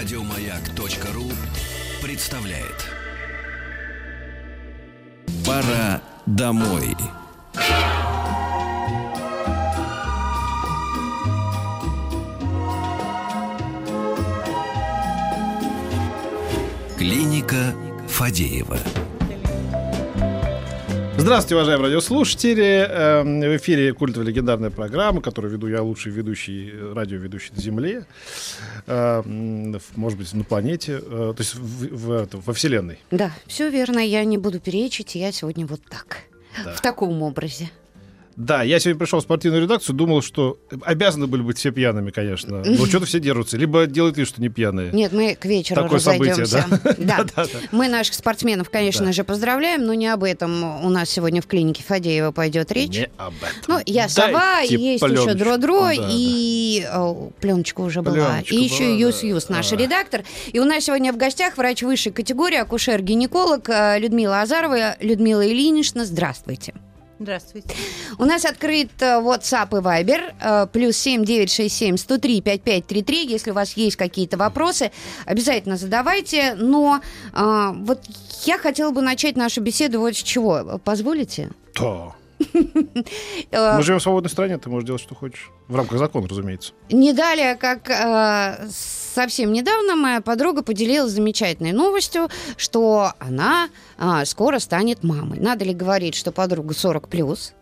Радиомаяк.ру представляет. Пора домой. Клиника Фадеева. Здравствуйте, уважаемые радиослушатели. Эм, В эфире культовая легендарная программа, которую веду я, лучший ведущий, э, радиоведущий на Земле. Эм, Может быть, на планете, э, то есть в- в во Вселенной. Да, все верно, я не буду перечить, я сегодня вот так. Да. В таком образе. Да, я сегодня пришел в спортивную редакцию, думал, что обязаны были быть все пьяными, конечно. Но что-то все держатся. Либо делают вид, что не пьяные. Нет, мы к вечеру Такое событие, разойдемся. да? Да. Мы наших спортсменов, конечно же, поздравляем, но не об этом у нас сегодня в клинике Фадеева пойдет речь. Не об этом. Ну, я сова, есть еще. Дро-Дро, и пленочка уже была. И еще была, Юс да. Юс, наш редактор. И у нас сегодня в гостях врач высшей категории, акушер-гинеколог э, Людмила Азарова. Людмила Ильинична, здравствуйте. Здравствуйте. У нас открыт э, WhatsApp и Viber, э, плюс 7967 103 5533. Если у вас есть какие-то вопросы, обязательно задавайте. Но э, вот я хотела бы начать нашу беседу вот с чего. Позволите? Да. Э, Мы живем в свободной стране, ты можешь делать, что хочешь. В рамках закона, разумеется. Не далее, как э, совсем недавно моя подруга поделилась замечательной новостью, что она э, скоро станет мамой. Надо ли говорить, что подруга 40 плюс?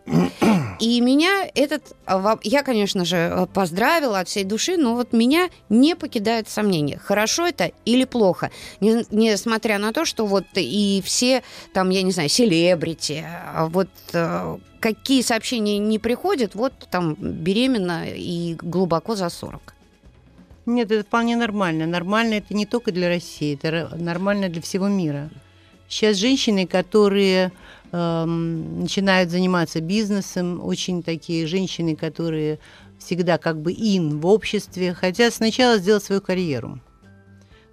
И меня этот, во- я, конечно же, э, поздравила от всей души, но вот меня не покидает сомнение, хорошо это или плохо, Не- несмотря на то, что вот и все там, я не знаю, селебрити, а вот э, какие сообщения не приходят, вот там беременна и глубоко за 40. Нет, это вполне нормально. Нормально это не только для России, это нормально для всего мира. Сейчас женщины, которые начинают заниматься бизнесом, очень такие женщины, которые всегда как бы ин в обществе, хотят сначала сделать свою карьеру.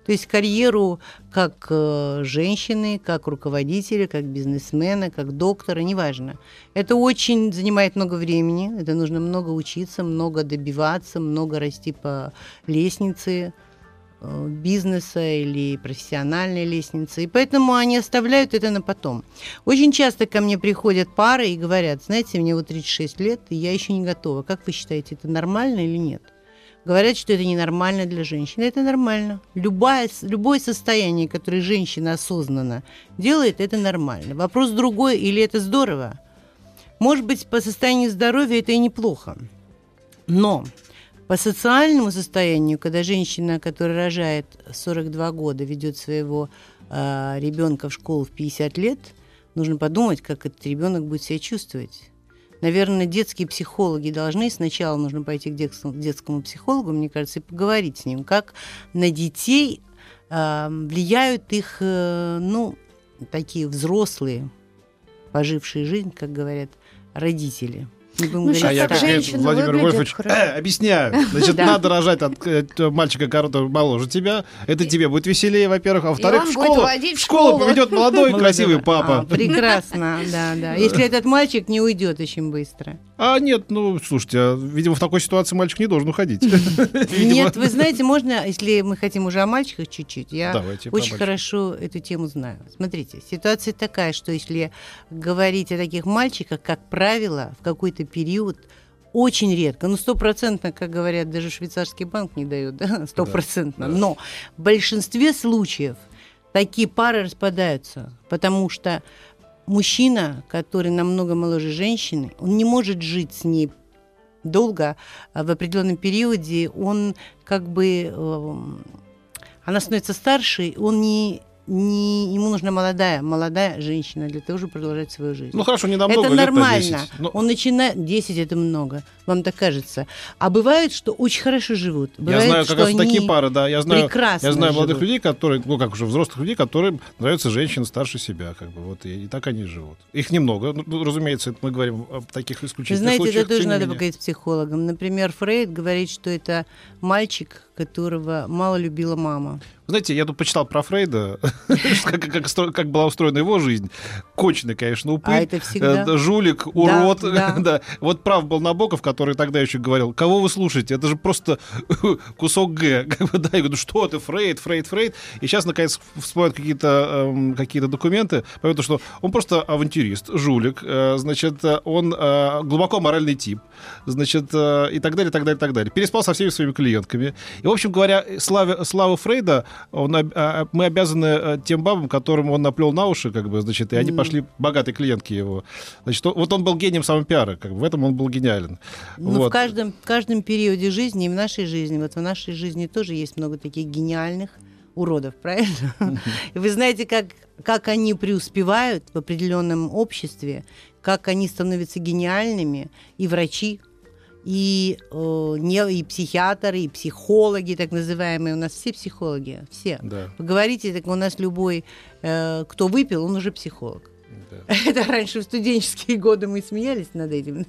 То есть карьеру как э, женщины, как руководителя, как бизнесмена, как доктора, неважно. Это очень занимает много времени, это нужно много учиться, много добиваться, много расти по лестнице бизнеса или профессиональной лестнице. И поэтому они оставляют это на потом. Очень часто ко мне приходят пары и говорят, знаете, мне вот 36 лет, и я еще не готова. Как вы считаете, это нормально или нет? Говорят, что это ненормально для женщины. Это нормально. Любое, любое состояние, которое женщина осознанно делает, это нормально. Вопрос другой, или это здорово? Может быть, по состоянию здоровья это и неплохо. Но по социальному состоянию, когда женщина, которая рожает 42 года, ведет своего э, ребенка в школу в 50 лет, нужно подумать, как этот ребенок будет себя чувствовать. Наверное, детские психологи должны сначала нужно пойти к детскому, к детскому психологу, мне кажется, и поговорить с ним, как на детей э, влияют их, э, ну, такие взрослые, пожившие жизнь, как говорят, родители. Не будем Ну, говорить А я, как женщина Владимир Вольфович, э, объясняю. Значит, надо рожать от э, мальчика, который моложе тебя. Это тебе будет веселее, во-первых. А во-вторых, в школу, в школу поведет молодой красивый А, папа. прекрасно, да, да. Если этот мальчик не уйдет очень быстро. А нет, ну, слушайте, а, видимо, в такой ситуации мальчик не должен уходить. Нет, вы знаете, можно, если мы хотим уже о мальчиках чуть-чуть, я очень хорошо эту тему знаю. Смотрите, ситуация такая, что если говорить о таких мальчиках, как правило, в какой-то период очень редко, ну стопроцентно, как говорят, даже швейцарский банк не дает, да, стопроцентно, да. но в большинстве случаев такие пары распадаются, потому что мужчина, который намного моложе женщины, он не может жить с ней долго, а в определенном периоде он как бы... эм, она становится старше, он не, не... Ему нужна молодая, молодая женщина для того, чтобы продолжать свою жизнь. Ну хорошо, не намного, это лет на нормально. 10. Ну, Он начинает... 10 это много, вам так кажется. А бывает, что очень хорошо живут. Я Бывает, знаю что как раз такие пары, да. Я знаю, прекрасно я знаю молодых живут. людей, которые, ну как уже взрослых людей, которым нравятся женщины старше себя, как бы вот и, и так они живут. Их немного, ну, ну, разумеется, это мы говорим о таких исключительных знаете, случаях. это тоже надо менее. поговорить с психологом. Например, Фрейд говорит, что это мальчик, которого мало любила мама. Знаете, я тут почитал про Фрейда, как, как, стро- как была устроена его жизнь. Конченый, конечно, упырь. А это всегда- э, жулик, урод. да. Да, Вот прав был Набоков, который тогда еще говорил, кого вы слушаете? Это же просто кусок Г. Как бы, да, я говорю, что ты, Фрейд, Фрейд, Фрейд. И сейчас, наконец, всплывают какие-то эм, какие-то документы, потому что он просто авантюрист, жулик, э, значит, э, он э, глубоко моральный тип, значит, э, и так далее, и так далее, и так далее. Переспал со всеми своими клиентками. И, в общем говоря, славе, славу Фрейда он, а, мы обязаны э, тем бабам, которым он наплел на уши, как бы, значит, и они пошли богатые клиентки его. Значит, вот он был гением самопиара, как бы, в этом он был гениален. Ну, Вот. в каждом, в каждом периоде жизни, и в нашей жизни, вот в нашей жизни тоже есть много таких гениальных уродов, правильно? И вы знаете, как, как они преуспевают в определенном обществе, как они становятся гениальными, и врачи, и, э, не, и психиатры, и психологи, так называемые. У нас все психологи, все. Да, Вы говорите, так у нас любой, э, кто выпил, он уже психолог. да. Это раньше в студенческие годы мы смеялись над этим.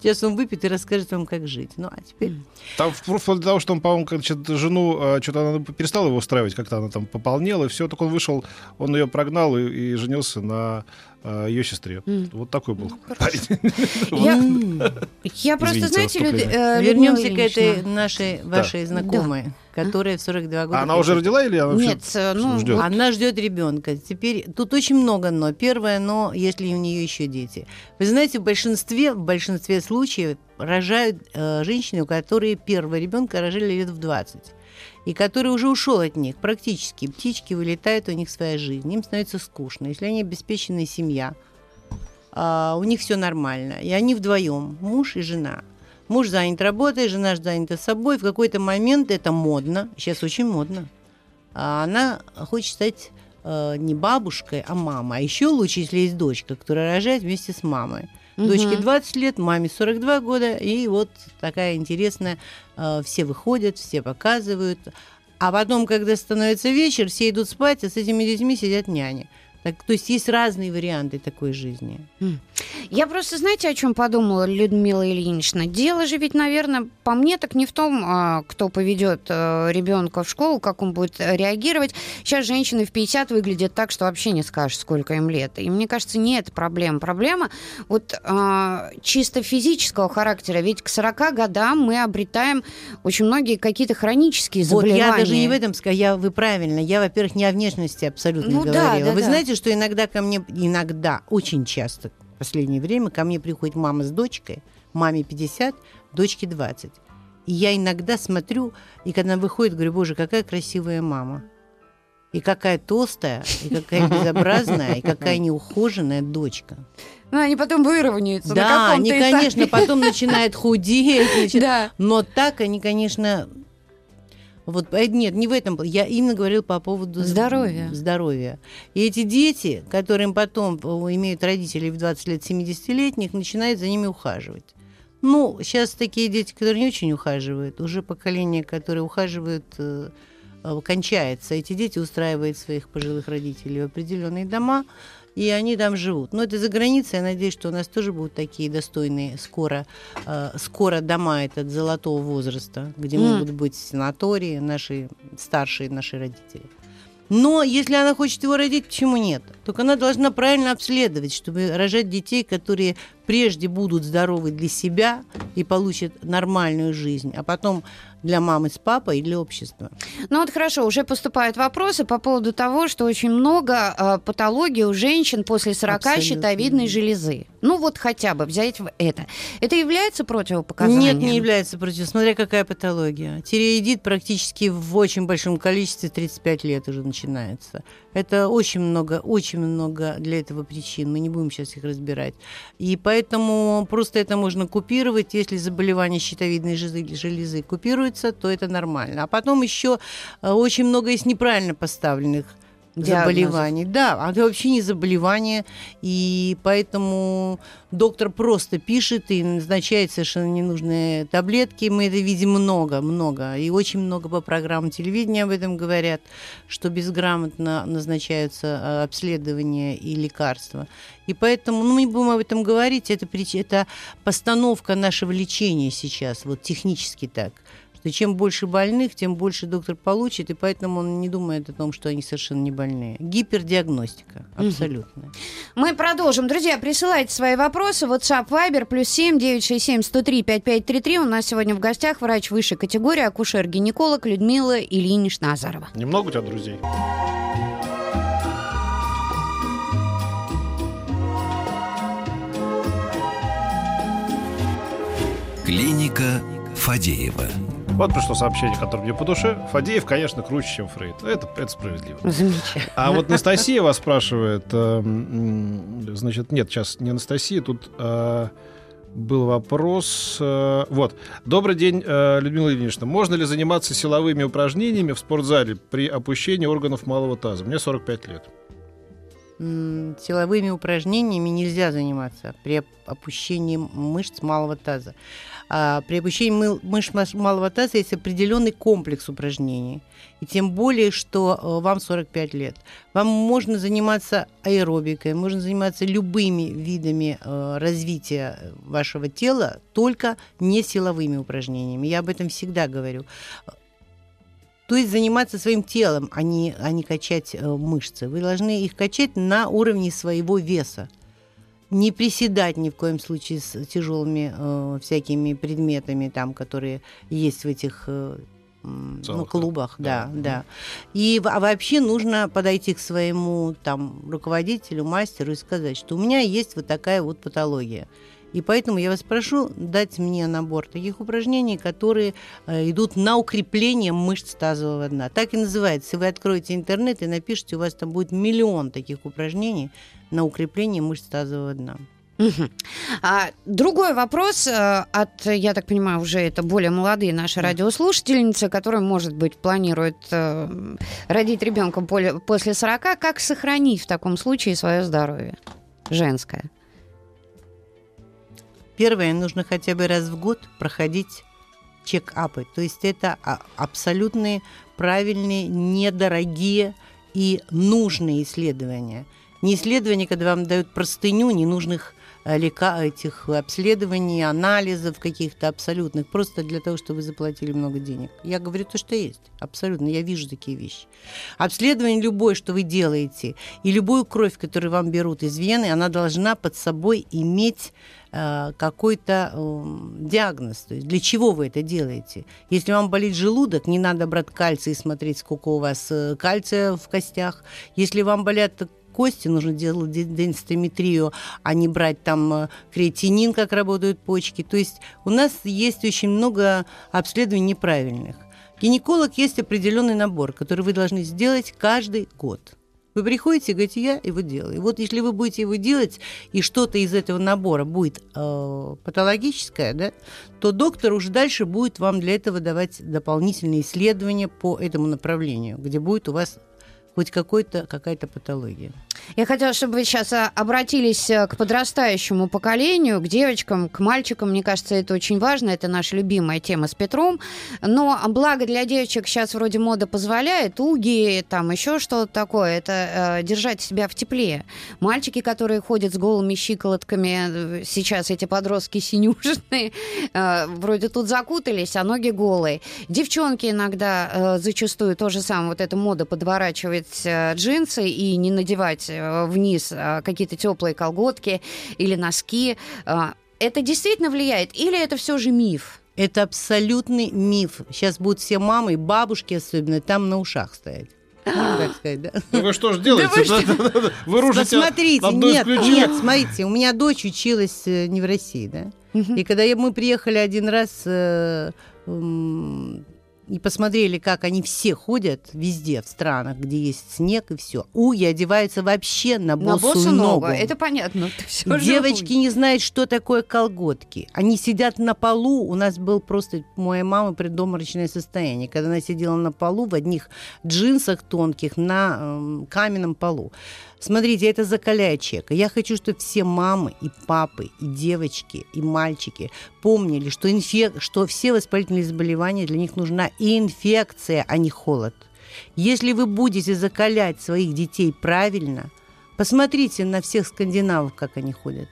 Сейчас он выпьет и расскажет вам, как жить. Ну, а теперь... Там вплоть до того, что он, по-моему, значит, жену, э, что-то она перестала его устраивать, как-то она там пополнела, и все, так он вышел, он ее прогнал и, и женился на ее сестре. Вот такой был парень. Я, я просто, знаете, Люд- вступление. э, Вернемся к этой нашей, вашей знакомой, которая в 42 года... А она уже родила или она Нет, вообще э, ну, ждет? Она ждет ребенка. Теперь тут очень много но. Первое но, если у нее еще дети. Вы знаете, в большинстве, в большинстве случаев рожают э, женщины, у которых первого ребенка рожали лет в 20. И который уже ушел от них практически. Птички вылетают, у них своя жизнь. Им становится скучно. Если они обеспеченная семья, а, у них все нормально. И они вдвоем, муж и жена. Муж занят работой, жена занята собой. В какой-то момент это модно. Сейчас очень модно. А она хочет стать э, не бабушкой, а мамой. А еще лучше, если есть дочка, которая рожает вместе с мамой. Дочке Мгм. 20 лет, маме 42 года, и вот такая интересная, э, все выходят, все показывают. А потом, когда становится вечер, все идут спать, а с этими детьми сидят няни. Так, то есть есть разные варианты такой жизни. Я просто, знаете, о чем подумала, Людмила Ильинична? Дело же ведь, наверное, по мне так не в том, а, кто поведет ребенка в школу, как он будет э, реагировать. Сейчас женщины в 50 выглядят так, что вообще не скажешь, сколько им лет. И мне кажется, не это проблема. Проблема вот а, чисто физического характера. Ведь к 40 годам мы обретаем очень многие какие-то хронические Вот заболевания. я даже не в этом сказала, я, вы правильно, я, во-первых, не о внешности абсолютно Ну да, говорила. да, вы да. знаете, что иногда ко мне, иногда, очень часто, в последнее время, ко мне приходит мама с дочкой, маме 50, дочке 20. И я иногда смотрю, и когда она выходит, говорю, боже, какая красивая мама. И какая толстая, и какая безобразная, и какая неухоженная дочка. Ну, они потом выровняются Да, они, этапе. конечно, потом начинают худеть, начи- Да. но так они, конечно, вот э, нет, не в этом. Я именно говорил по поводу Здоровья. здоровья. И эти дети, которым потом э, имеют родителей в 20 лет 70-летних, начинают за ними ухаживать. Ну, сейчас такие дети, которые не очень ухаживают, уже поколение, которое ухаживают, э, э, кончается. Эти дети устраивают своих пожилых родителей в определенные дома, и они там живут. Но это за границей. Я надеюсь, что у нас тоже будут такие достойные скоро, э, скоро дома этот золотого возраста, где М. могут быть санатории, наши старшие наши родители. Но если она хочет его родить, почему нет? Только она должна правильно обследовать, чтобы рожать детей, которые прежде будут здоровы для себя и получат нормальную жизнь, а потом для мамы с папой и для общества. Ну вот хорошо, уже поступают вопросы по поводу того, что очень много э, патологий у женщин после 40 Абсолютно. щитовидной железы. Ну вот хотя бы взять это. Это является противопоказанием? Нет, не является против. Смотря какая патология. Тиреоидит практически в очень большом количестве 35 лет уже начинается. Это очень много, очень много для этого причин. Мы не будем сейчас их разбирать. И поэтому просто это можно купировать. Если заболевание щитовидной железы, железы купируется, то это нормально. А потом еще э, очень много есть неправильно поставленных Заболеваний. Да, а это вообще не заболевание, и поэтому доктор просто пишет и назначает совершенно ненужные таблетки. Мы это видим много, много, и очень много по программам телевидения об этом говорят, что безграмотно назначаются э, обследования и лекарства. И поэтому, ну, мы не будем об этом говорить, это, это постановка нашего лечения сейчас, вот технически так что чем больше больных, тем больше доктор получит, и поэтому он не думает о том, что они совершенно не больные. Гипердиагностика, абсолютно. Мы продолжим. Друзья, присылайте свои вопросы. WhatsApp Viber плюс семь девять шесть семь сто три пять пять три три. У нас сегодня в гостях врач высшей категории, акушер-гинеколог Людмила Ильинична Назарова. Немного у тебя друзей? Клиника Фадеева. Вот пришло сообщение, которое мне по душе. Фадеев, конечно, круче, чем Фрейд. Это, это справедливо. Замечательно. А вот Анастасия вас спрашивает, э, значит, нет, сейчас не Анастасия, тут э, был вопрос. э, вот. Добрый день, э, Людмила Ильинична. Можно ли заниматься силовыми упражнениями в спортзале при опущении органов малого таза? Мне 45 лет. Силовыми упражнениями нельзя заниматься при оп- опущении мышц малого таза. А при опущении мышц малого таза есть определенный комплекс упражнений. И тем более, что э, вам 45 лет. Вам можно заниматься аэробикой, можно заниматься любыми видами э, развития вашего тела, только не силовыми упражнениями. Я об этом всегда говорю. То есть заниматься своим телом, а не, а не качать э, мышцы. Вы должны их качать на уровне своего веса. Не приседать ни в коем случае с тяжелыми э, всякими предметами, там, которые есть в этих э, ну, клубах, да, Да. да. И а вообще нужно подойти к своему там руководителю, мастеру и сказать, что у меня есть вот такая вот патология. И поэтому я вас прошу дать мне набор таких упражнений, которые э, идут на укрепление мышц тазового дна. Так и называется. Вы откроете интернет и напишите, у вас там будет миллион таких упражнений на укрепление мышц тазового дна. А, другой вопрос э, от, я так понимаю, уже это более молодые наши радиослушательницы, которые, может быть, планируют э, родить ребенка после 40. Как сохранить в таком случае свое здоровье женское? Первое, нужно хотя бы раз в год проходить чек-апы. То есть это а, абсолютные правильные, недорогие и нужные исследования. Не исследования, когда вам дают простыню ненужных э, лека этих обследований, анализов каких-то абсолютных, просто для того, чтобы вы заплатили много денег. Я говорю то, что есть. Абсолютно. Я вижу такие вещи. Обследование любое, что вы делаете, и любую кровь, которую вам берут из вены, она должна под собой иметь какой-то э, диагноз. То есть для чего вы это делаете? Если вам болит желудок, не надо брать кальций и смотреть, сколько у вас э, кальция в костях. Если вам болят кости, нужно делать де- денситометрию, а не брать там э, креатинин, как работают почки. То есть у нас есть очень много обследований неправильных. Гинеколог есть определенный набор, который вы должны сделать каждый год. Вы приходите говорите, я его делаю. И вот если вы будете его делать, и что-то из этого набора будет э, патологическое, да, то доктор уже дальше будет вам для этого давать дополнительные исследования по этому направлению, где будет у вас хоть какой-то, какая-то патология. Я хотела, чтобы вы сейчас а, обратились э, к подрастающему поколению, к девочкам, к мальчикам. Мне кажется, это очень важно. Это наша любимая тема с Петром. Но благо для девочек сейчас вроде мода позволяет, уги, там еще что-то такое, это э, держать себя в тепле. Мальчики, которые ходят с голыми щиколотками, э, сейчас эти подростки синюшные, э, вроде тут закутались, а ноги голые. Девчонки иногда э, зачастую то же самое, вот эта мода подворачивать э, джинсы и не надевать э, вниз э, какие-то теплые колготки или носки. Это действительно влияет или это все же миф? Это абсолютный миф. Сейчас будут все мамы, и бабушки особенно, там на ушах стоять. Можно так сказать, да? Ну вы что ж делаете? Да-да-да. Вы рушите Посмотрите, одно из нет, нет, смотрите, у меня дочь училась не в России, да? И когда мы приехали один раз и посмотрели, как они все ходят везде, в странах, где есть снег и все. Уги одеваются вообще на На босую, босу ногу. ногу. Это понятно. это Девочки не знают, что такое колготки. Они сидят на полу. У нас был просто у моей мамы предоморочное состояние, когда она сидела на полу в одних джинсах тонких на эм, каменном полу. Смотрите, это закаляет человека. Я хочу, чтобы все мамы и папы, и девочки, и мальчики помнили, что, инфек... что все воспалительные заболевания для них нужна и инфекция, а не холод. Если вы будете закалять своих детей правильно, посмотрите на всех скандинавов, как они ходят.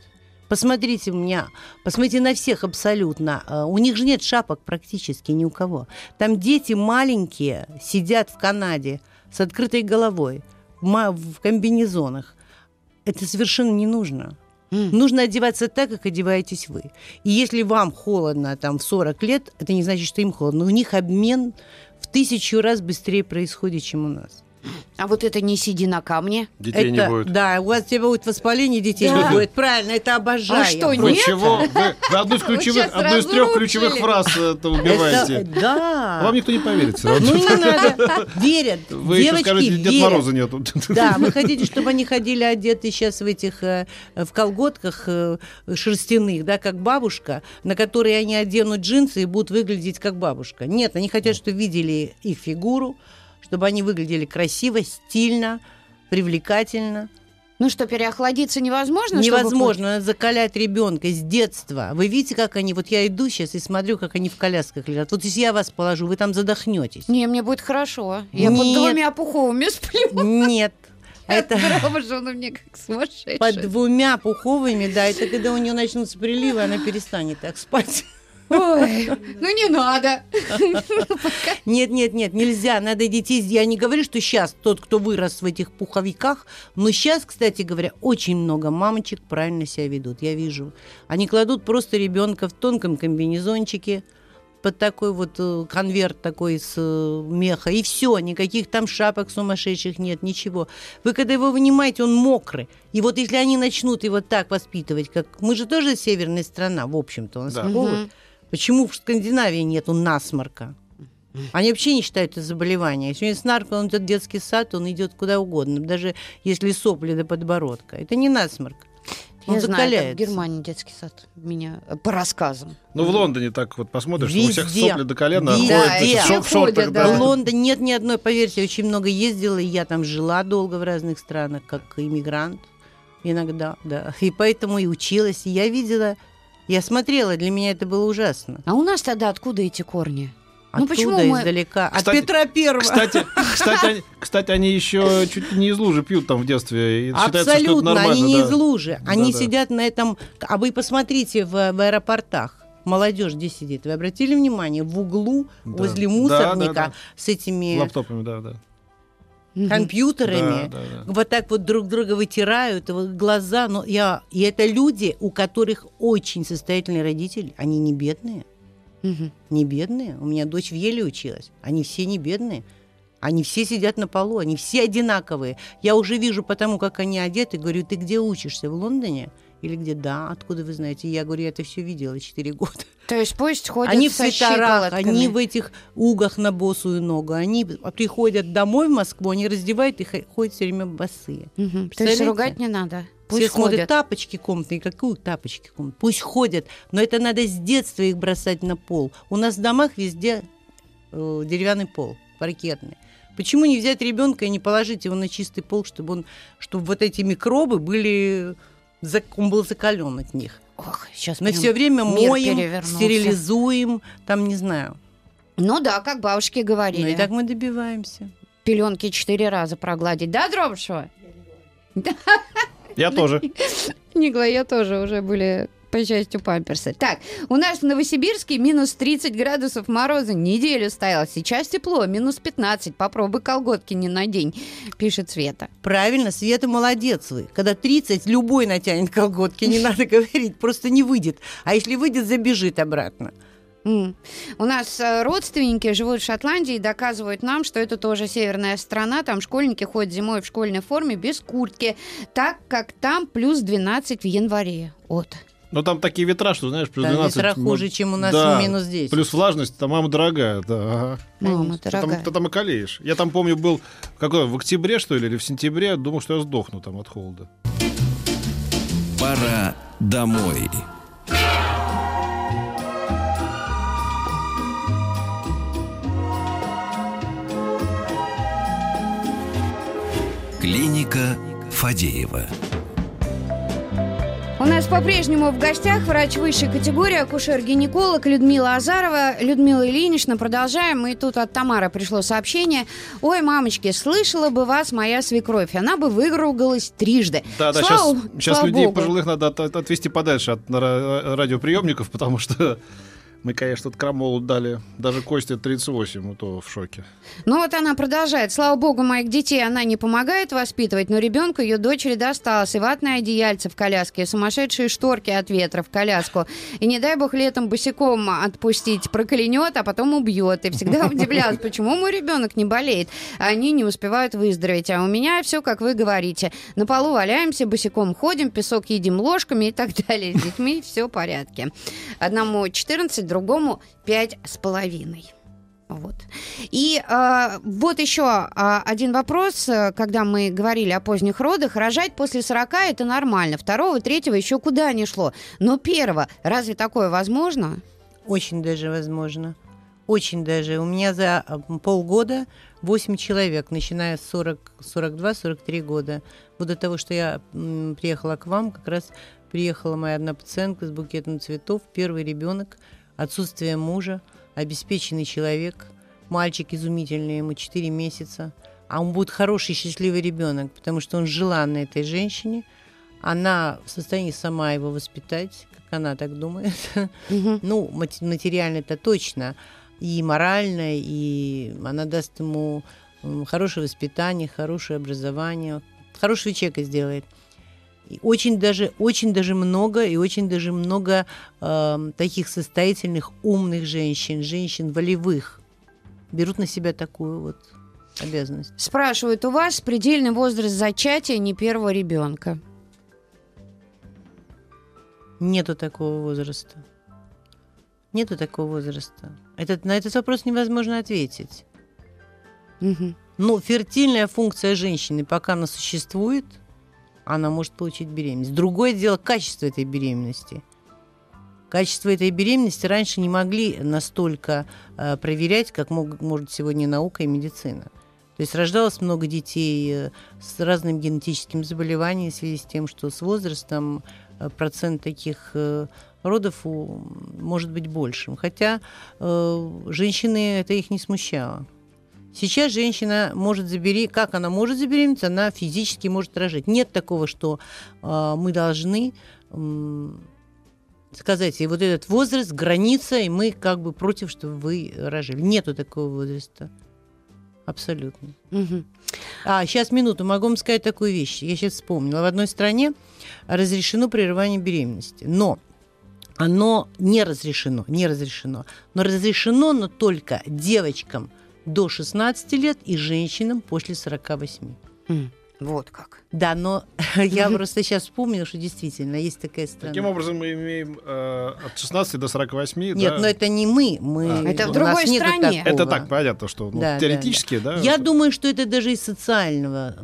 Посмотрите у меня, посмотрите на всех абсолютно. А, У них же нет шапок практически ни у кого. Там дети маленькие сидят в Канаде с открытой головой, в комбинезонах. Это совершенно не нужно. Нужно одеваться так, как одеваетесь вы. И если вам холодно там в 40 лет, это не значит, что им холодно. У них обмен в тысячу раз быстрее происходит, чем у нас. А вот это не сиди на камне. Детей не Это- будет. Да, у вас тебя будет воспаление, детей Да. не будет. Правильно, это обожаю. А что, Вы нет? чего? Вы, вы одну из Вы ключевых, одну из трех ключевых фраз это Это- убиваете. да. Вам никто не поверит все равно. Ну не надо. Верят. Вы еще Девочки скажете, Дед верят. Мороза нету. Да, вы хотите, чтобы они ходили одеты сейчас в этих э, в колготках э, шерстяных, да, как бабушка, на которые они оденут джинсы и будут выглядеть как бабушка. Нет, они хотят, чтобы видели их фигуру, чтобы они выглядели красиво, стильно, привлекательно. Ну что, переохладиться невозможно? чтобы Невозможно, надо закалять ребенка с детства. Вы видите, как они, вот я иду сейчас и смотрю, как они в колясках лежат. Вот если я вас положу, вы там задохнетесь. Не, мне будет хорошо. Я под Нет. двумя пуховыми сплю. Нет. Это она мне как сумасшедшая. под двумя пуховыми, да, это когда у нее начнутся приливы, она перестанет так спать. Ой, ну не надо. Нет, нет, нет, нельзя, надо детей. Я не говорю, что сейчас тот, кто вырос в этих пуховиках, но сейчас, кстати говоря, очень много мамочек правильно себя ведут, я вижу. Они кладут просто ребенка в тонком комбинезончике, под такой вот э, конверт такой из э, меха, и все, никаких там шапок сумасшедших нет, ничего. Вы когда его вынимаете, он мокрый. И вот если они начнут его так воспитывать, как... Мы же тоже северная страна, в общем-то, у нас Да. такого- Мгм. Почему в Скандинавии нету насморка? Они вообще не считают это заболевание. Если у него насморк, он идет в детский сад, он идет куда угодно, даже если сопли до подбородка. Это не насморк. Он Я знаю, как в закаляется. Германии детский сад. Меня э, по рассказам. Ну, в Лондоне так вот посмотришь, что у всех Везде. сопли до колена, Везде. ходят Да, значит, и в все шо- в шортах, ходят, да. да. В Лондоне нет ни одной, поверьте, очень много ездила, и я там жила долго в разных странах, как иммигрант иногда, да. И поэтому и училась, и я видела, я смотрела, для меня это было ужасно. А у нас тогда откуда эти корни? Ну, Оттуда, почему мы- издалека. Кстати- От Петра Первого. Кстати, кстати, они, кстати, они еще чуть не из лужи пьют там в детстве. И считается, что это Абсолютно, нормально, они не да. из лужи. Они Да-да. сидят на этом... А вы посмотрите в, в аэропортах. Молодежь где сидит? Вы обратили внимание? В углу Да. возле Да, мусорника да, да. с этими Лаптопами, да, да. Компьютерами. Да, да, да. Вот так вот друг друга вытирают, вот глаза. Но я... И это люди, у которых очень состоятельные родители. Они не бедные. Мгм. Не бедные. У меня дочь в Еле училась. Они все не бедные. Они все сидят на полу, они все одинаковые. Я уже вижу потому, как они одеты, говорю, ты где учишься, в Лондоне? Или где? Да, откуда вы знаете? Я говорю, я это все видела 4 года. То есть пусть ходят они в свитерах, они в этих угах на босую ногу. Они приходят домой в Москву, они раздевают и хо- ходят все время босые. Мгм. То есть ругать не надо. Пусть Все смотрят ходят. тапочки комнатные. Какую тапочки комнатные? Пусть ходят, но это надо с детства их бросать на пол. У нас в домах везде э, деревянный пол, паркетный. Почему не взять ребенка и не положить его на чистый пол, чтобы он, чтобы вот эти микробы были, он был закален от них? Ох, сейчас Мы все время моем, перевернулся. стерилизуем, там не знаю. Ну да, как бабушки Ну говорили. и так мы добиваемся. Пеленки четыре раза прогладить. Да, Дробышева? Я тоже. Нигла, я тоже уже были по счастью, памперсы. Так, у нас в Новосибирске минус 30 градусов мороза. Неделю стоял. Сейчас тепло, минус 15. Попробуй колготки не надень, пишет Света. Правильно, Света молодец вы. Когда 30, любой натянет колготки, не надо говорить, просто не выйдет. А если выйдет, забежит обратно. М. У нас э, родственники живут в Шотландии и доказывают нам, что это тоже северная страна. Там школьники ходят зимой в школьной форме без куртки, так как там плюс 12 в январе. Вот. Но там такие ветра, что, знаешь, плюс Там 12. ветра ну, хуже, чем у нас да, минус 10. Плюс влажность, там мама дорогая, да. ага. Мама Ты там, дорогая. ты там околеешь. Я там, помню, был какой, в октябре, что ли, или в сентябре, думал, что я сдохну там от холода. Пора домой. Клиника Фадеева. У нас по-прежнему в гостях врач высшей категории, акушер-гинеколог Людмила Азарова. Людмила Ильинична, продолжаем. И тут от Тамары пришло сообщение. Ой, мамочки, слышала бы вас моя свекровь. Она бы выругалась трижды. Да, да, Слава- сейчас, сейчас слава людей богу. пожилых надо от- от- отвести подальше от ра- радиоприемников, потому что мы, конечно, тут крамолу дали. Даже Косте 38, то в шоке. Ну вот она продолжает. Слава богу, моих детей она не помогает воспитывать, но ребенку ее дочери досталось. И ватное одеяльце в коляске, и сумасшедшие шторки от ветра в коляску. И не дай бог летом босиком отпустить, проклянет, а потом убьет. И всегда удивлялась, почему мой ребенок не болеет, а они не успевают выздороветь. А у меня все, как вы говорите. На полу валяемся, босиком ходим, песок едим ложками и так далее. С детьми все в порядке. Одному 14, другому пять с половиной. Вот. И э, вот еще а, один вопрос, э, когда мы говорили о поздних родах. Рожать после 40 это нормально. Второго, третьего еще куда ни шло. Но первого, разве такое возможно? Очень даже возможно. Очень даже. У меня за а, полгода 8 человек, начиная с 40, 42-43 года. Вот до того, что я м, приехала к вам, как раз приехала моя одна пациентка с букетом цветов, первый ребенок, отсутствие мужа, обеспеченный человек, мальчик изумительный, ему 4 месяца. А он будет хороший, счастливый ребенок, потому что он желанный этой женщине. Она в состоянии сама его воспитать, как она так думает. Ну, материально это точно, и морально, и она даст ему хорошее воспитание, хорошее образование, хорошего человека сделает. И очень даже, очень даже много, и очень даже много эм, таких состоятельных, умных женщин, женщин волевых, берут на себя такую вот обязанность. Спрашивают, у вас предельный возраст зачатия не первого ребенка? Нету такого возраста. Нету такого возраста. Этот, на этот вопрос невозможно ответить. Мгм. Ну, фертильная функция женщины, пока она существует, она может получить беременность. Другое дело качество этой беременности. Качество этой беременности раньше не могли настолько э, проверять, как мог- может сегодня наука и медицина. То есть рождалось много детей э, с разным генетическим заболеванием в связи с тем, что с возрастом э, процент таких э, родов может быть большим. Хотя э, женщины это их не смущало. Сейчас женщина может забеременеть, как она может забеременеть, она физически может рожать. Нет такого, что э, мы должны м, сказать, и вот этот возраст, граница, и мы как бы против, чтобы вы рожали. Нету такого возраста. Абсолютно. Мгм. А, сейчас минуту, могу вам сказать такую вещь. Я сейчас вспомнила. В одной стране разрешено прерывание беременности. Но оно не разрешено, не разрешено. Но разрешено, но только девочкам до 16 лет и женщинам после 48. М, Вот как. Да, но я просто сейчас вспомнила, что действительно есть такая страна. Таким образом, мы имеем э, от 16 до 48. Нет, да. но это не мы. мы А. Это в другой стране. такого. Это так, понятно, что ну, Да, да, теоретически, да. Я это- думаю, что это даже из социального.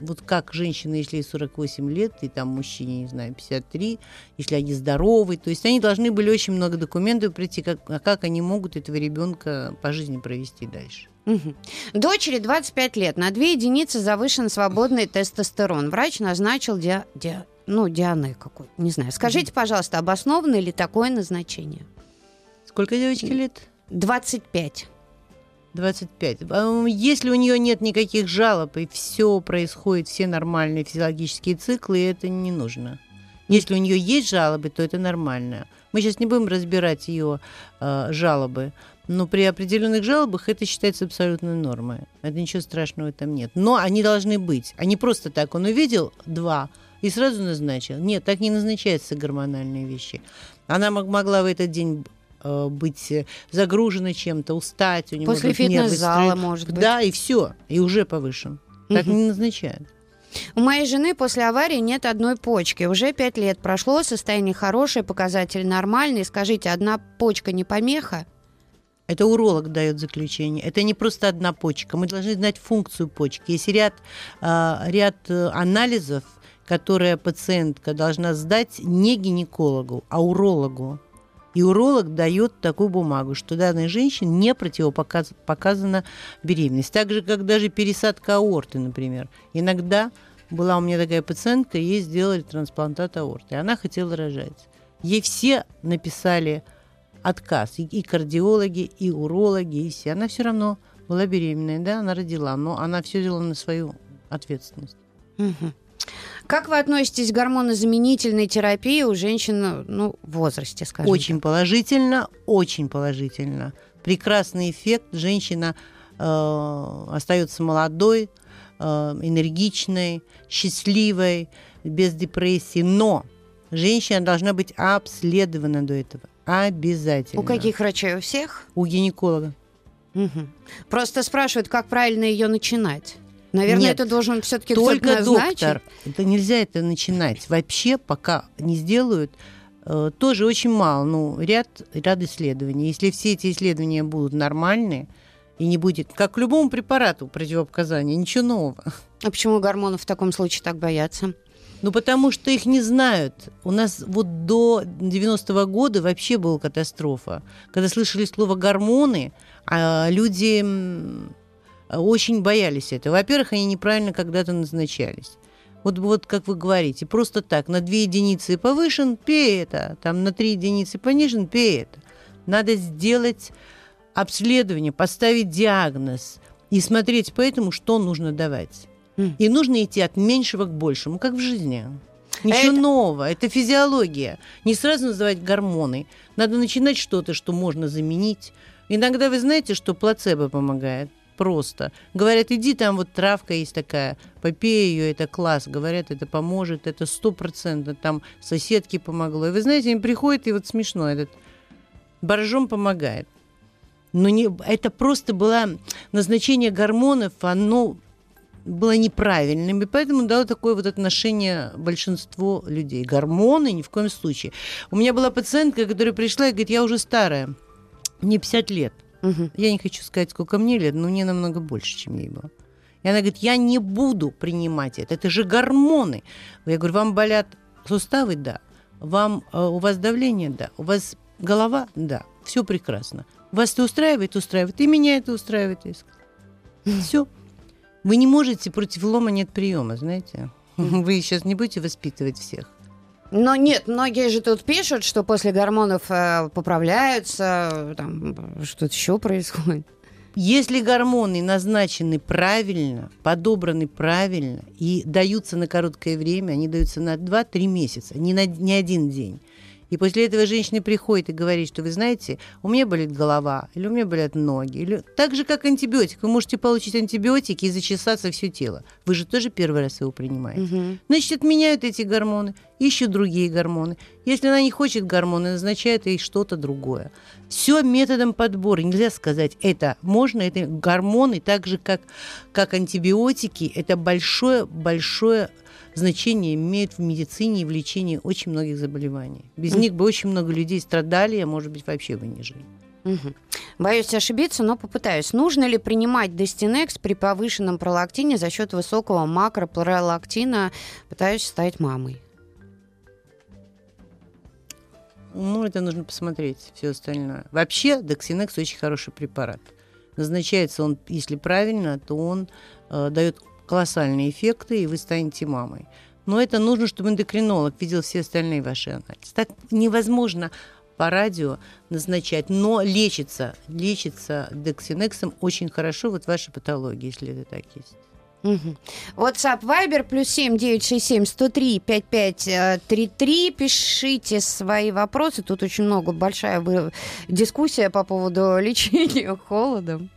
Вот как женщины, если ей 48 лет, и там мужчине, не знаю, 53, если они здоровы, то есть они должны были очень много документов прийти, как, а как они могут этого ребенка по жизни провести дальше. Мгм. Дочери 25 лет. На 2 единицы завышен свободный тестостерон. Врач назначил диа... диа- ну, дианы какой не знаю. Скажите, пожалуйста, обосновано ли такое назначение? Сколько девочке лет? 25. 25. А, Если у нее нет никаких жалоб, и все происходит, все нормальные физиологические циклы, это не нужно. Если у нее есть жалобы, то это нормально. Мы сейчас не будем разбирать ее э, жалобы, но при определенных жалобах это считается абсолютной нормой. Это ничего страшного там нет. Но они должны быть. Не просто так. Он увидел два и сразу назначил. Нет, так не назначаются гормональные вещи. Она мог- могла в этот день э, быть э, загружена чем-то, устать, у нее После фитнес-зала, может быть. Да, и все, и уже повышен. Так Мгм. не назначают. У моей жены после аварии нет одной почки. Уже 5 лет прошло, состояние хорошее, показатель нормальный. Скажите, одна почка не помеха? Это уролог дает заключение. Это не просто одна почка. Мы должны знать функцию почки. Есть ряд, а, ряд э, анализов, которые пациентка должна сдать не гинекологу, а урологу. И уролог дает такую бумагу, что данной женщине не противопоказана беременность. Так же, как даже пересадка аорты, например. Иногда была у меня такая пациентка, ей сделали трансплантат аорты. Она хотела рожать. Ей все написали отказ. И, кардиологи, и урологи, и все. Она все равно была беременная, да, она родила, но она все взяла на свою ответственность. Как вы относитесь к гормонозаменительной терапии у женщин ну, в возрасте, скажем Очень так? положительно, очень положительно. Прекрасный эффект. Женщина э, остается молодой, э, энергичной, счастливой, без депрессии. Но женщина должна быть обследована до этого. Обязательно. У каких врачей? У всех? У гинеколога. Мгм. Просто спрашивают, как правильно ее начинать. Наверное, Нет, это должен все-таки Только доктор. Это нельзя это начинать. Вообще, пока не сделают, э, тоже очень мало. Ну, ряд, ряд исследований. Если все эти исследования будут нормальные, и не будет, как к любому препарату противопоказания, ничего нового. А почему гормонов в таком случае так боятся? Ну, потому что их не знают. У нас вот до 90-го года вообще была катастрофа. Когда слышали слово «гормоны», а люди очень боялись этого. Во-первых, они неправильно когда-то назначались. Вот, вот как вы говорите, просто так, на 2 единицы повышен, пей это, там на 3 единицы понижен, пей это. Надо сделать обследование, поставить диагноз и смотреть по этому, что нужно давать. И нужно идти от меньшего к большему, как в жизни. Ничего Это- нового, это физиология. Не сразу называть гормоны. Надо начинать что-то, что можно заменить. Иногда вы знаете, что плацебо помогает. Просто. Говорят, иди, там вот травка есть такая, попей ее, это класс. Говорят, это поможет, это сто процентов. Там соседке помогло. И вы знаете, они приходят, и вот смешно, этот боржом помогает. Но не, это просто было назначение гормонов, оно было неправильным, и поэтому дало такое вот отношение большинству людей. Гормоны ни в коем случае. У меня была пациентка, которая пришла и говорит, я уже старая, мне 50 лет. Мгм. Я не хочу сказать, сколько мне лет, но мне намного больше, чем ей было. И она говорит, я не буду принимать это, это же гормоны. Я говорю, вам болят суставы? Да. Вам, э, у вас давление? Да. У вас голова? Да. Все прекрасно. Вас это устраивает? Устраивает. И меня это устраивает. Все. Вы не можете, против лома нет приема, знаете. Вы сейчас не будете воспитывать всех. Но нет, многие же тут пишут, что после гормонов э, поправляются, там что-то еще происходит. Если гормоны назначены правильно, подобраны правильно и даются на короткое время, они даются на 2-3 месяца, не на не один день. И после этого женщина приходит и говорит, что вы знаете, у меня болит голова, или у меня болят ноги, или так же, как антибиотик. Вы можете получить антибиотики и зачесаться все тело. Вы же тоже первый раз его принимаете. Мгм. Значит, отменяют эти гормоны, ищут другие гормоны. Если она не хочет гормоны, назначают ей что-то другое. Все методом подбора. Нельзя сказать, это можно, это гормоны, так же, как, как антибиотики, это большое-большое значение имеют в медицине и в лечении очень многих заболеваний. Без них бы очень много людей страдали, а может быть, вообще бы не жили. Мгм. Боюсь ошибиться, но попытаюсь. Нужно ли принимать Дестинекс при повышенном пролактине за счет высокого макропролактина? Пытаюсь стать мамой. Ну, это нужно посмотреть, все остальное. Вообще, Доксинекс очень хороший препарат. Назначается он, если правильно, то он э, дает колоссальные эффекты, и вы станете мамой. Но это нужно, чтобы эндокринолог видел все остальные ваши анализы. Так невозможно по радио назначать, но лечится, лечится дексинексом очень хорошо, вот ваши патологии, если это так есть. Мгм. WhatsApp Viber плюс семь девять шесть семь сто три пять пять три три. Пишите свои вопросы. Тут очень много, большая дискуссия по поводу лечения холодом.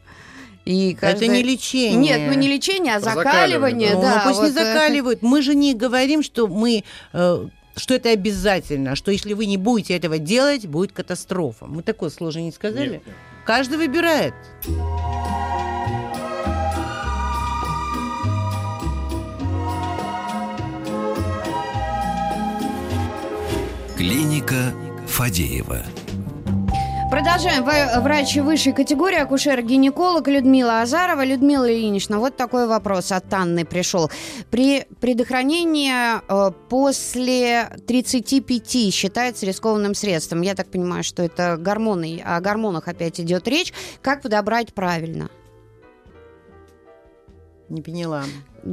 И Это каждый- не лечение. Нет, ну не лечение, а закаливание. закаливание, Ну, да, ну, пусть не вот, э, закаливают. Мы же не говорим, что мы э, что это обязательно, что если вы не будете этого делать, будет катастрофа. Мы такое сложно не сказали. Нет. Каждый выбирает. Клиника Фадеева. Продолжаем. Врач высшей категории, акушер-гинеколог Людмила Азарова. Людмила Ильинична, вот такой вопрос от Анны пришел. При предохранении э, после 35 считается рискованным средством. Я так понимаю, что это гормоны. О гормонах опять идет речь. Как подобрать правильно? Не поняла.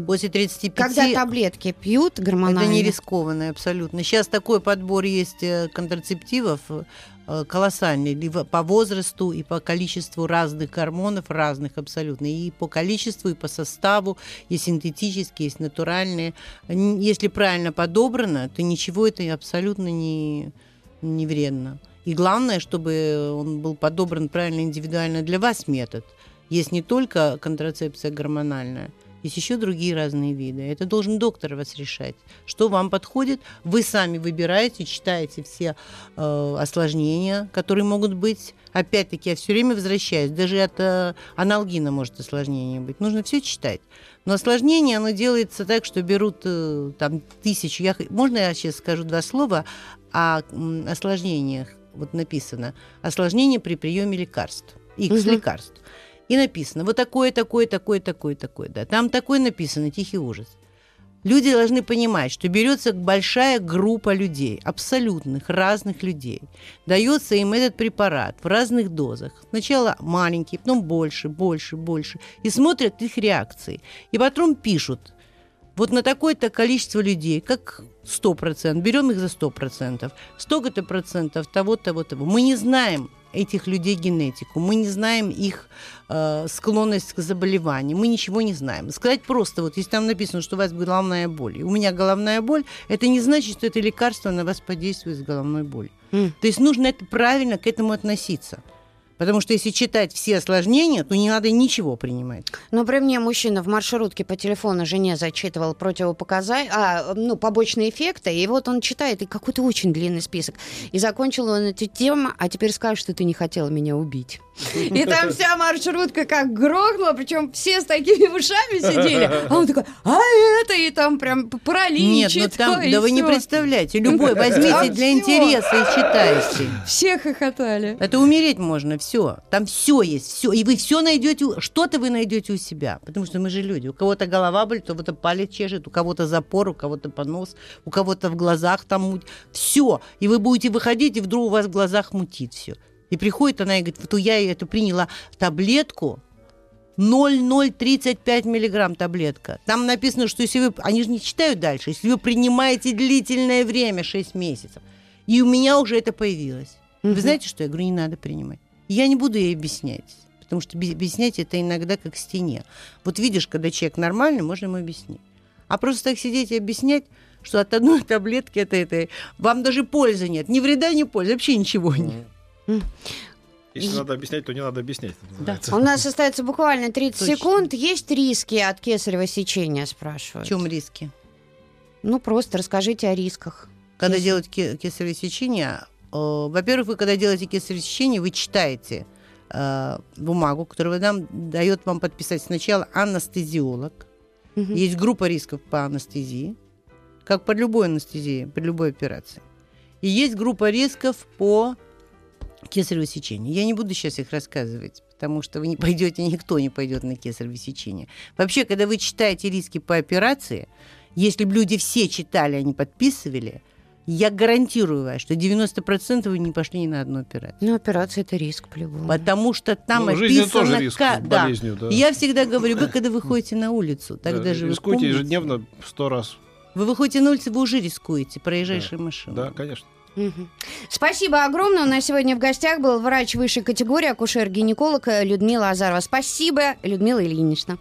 После 35... Когда таблетки пьют гормональные... Это не рискованно абсолютно. Сейчас такой подбор есть э, контрацептивов э, колоссальный либо по возрасту и по количеству разных гормонов, разных абсолютно, и по количеству, и по составу, есть синтетические, есть натуральные. Если правильно подобрано, то ничего это абсолютно не, не вредно. И главное, чтобы он был подобран правильно индивидуально для вас метод – есть не только контрацепция гормональная, есть еще другие разные виды. Это должен доктор вас решать. Что вам подходит, вы сами выбираете, читаете все э, осложнения, которые могут быть. Опять-таки, я все время возвращаюсь. Даже от э, аналгина может осложнение быть. Нужно все читать. Но осложнение, оно делается так, что берут э, там тысячу. Я, можно я сейчас скажу два слова о м, осложнениях? Вот написано. Осложнение при приеме лекарств. X угу. лекарств и написано вот такое, такое, такое, такое, такое. Да. Там такое написано, тихий ужас. Люди должны понимать, что берется большая группа людей, абсолютных разных людей. Дается им этот препарат в разных дозах. Сначала маленький, потом больше, больше, больше. И смотрят их реакции. И потом пишут, вот на такое-то количество людей, как 100%, берем их за 100%, столько-то процентов того, того, того. Мы не знаем, этих людей генетику, мы не знаем их э, склонность к заболеваниям, мы ничего не знаем. Сказать просто, вот если там написано, что у вас головная боль, и у меня головная боль, это не значит, что это лекарство на вас подействует с головной болью. Mm. То есть нужно это правильно к этому относиться. Потому что если читать все осложнения, то не надо ничего принимать. Но при мне мужчина в маршрутке по телефону жене зачитывал противопоказания, а, ну, побочные эффекты, и вот он читает, и какой-то очень длинный список. И закончил он эту тему, а теперь скажешь, что ты не хотела меня убить. И там вся маршрутка как грохнула, причем все с такими ушами сидели. А он такой, а это, и там прям паралич. Нет, ну там, да вы не представляете, любой возьмите для интереса и читайте. Все хохотали. Это умереть можно, все. Там все есть, все. И вы все найдете, что-то вы найдете у себя. Потому что мы же люди. У кого-то голова болит, у кого-то палец чешет, у кого-то запор, у кого-то понос, у кого-то в глазах там муть. Все. И вы будете выходить, и вдруг у вас в глазах мутит все. И приходит она и говорит, вот я эту приняла таблетку, 0,035 миллиграмм таблетка. Там написано, что если вы... Они же не читают дальше. Если вы принимаете длительное время, 6 месяцев. И у меня уже это появилось. Угу. Вы знаете, что я говорю, не надо принимать. Я не буду ей объяснять. Потому что объяснять это иногда как стене. Вот видишь, когда человек нормальный, можно ему объяснить. А просто так сидеть и объяснять, что от одной таблетки это, это вам даже пользы нет. Ни вреда, ни пользы. Вообще ничего нет. Если надо объяснять, то не надо объяснять. Да. У нас остается буквально 30 Точно. секунд. Есть риски от кесарево сечения, спрашивают. В чем риски? Ну, просто расскажите о рисках. Когда Кес... делаете кесарево сечение, во-первых, вы когда делаете кесарево сечение, вы читаете э, бумагу, которую нам дает вам подписать сначала анестезиолог. Угу. Есть группа рисков по анестезии, как при любой анестезии, при любой операции. И есть группа рисков по кесарево сечение. Я не буду сейчас их рассказывать, потому что вы не пойдете, никто не пойдет на кесарево сечение. Вообще, когда вы читаете риски по операции, если бы люди все читали, они подписывали, я гарантирую вас, что 90% вы не пошли ни на одну операцию. Ну, операция это риск по-любому. Потому что там ну, описано... тоже риск да. болезнью, да. Я всегда говорю, вы когда выходите на улицу, тогда да, же рискуйте вы помните, ежедневно сто раз. Вы выходите на улицу, вы уже рискуете, проезжающей да. машиной. Да, конечно. Спасибо огромное. У нас сегодня в гостях был врач высшей категории, акушер-гинеколог Людмила Азарова. Спасибо, Людмила Ильинична.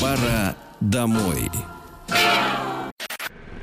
Пора домой.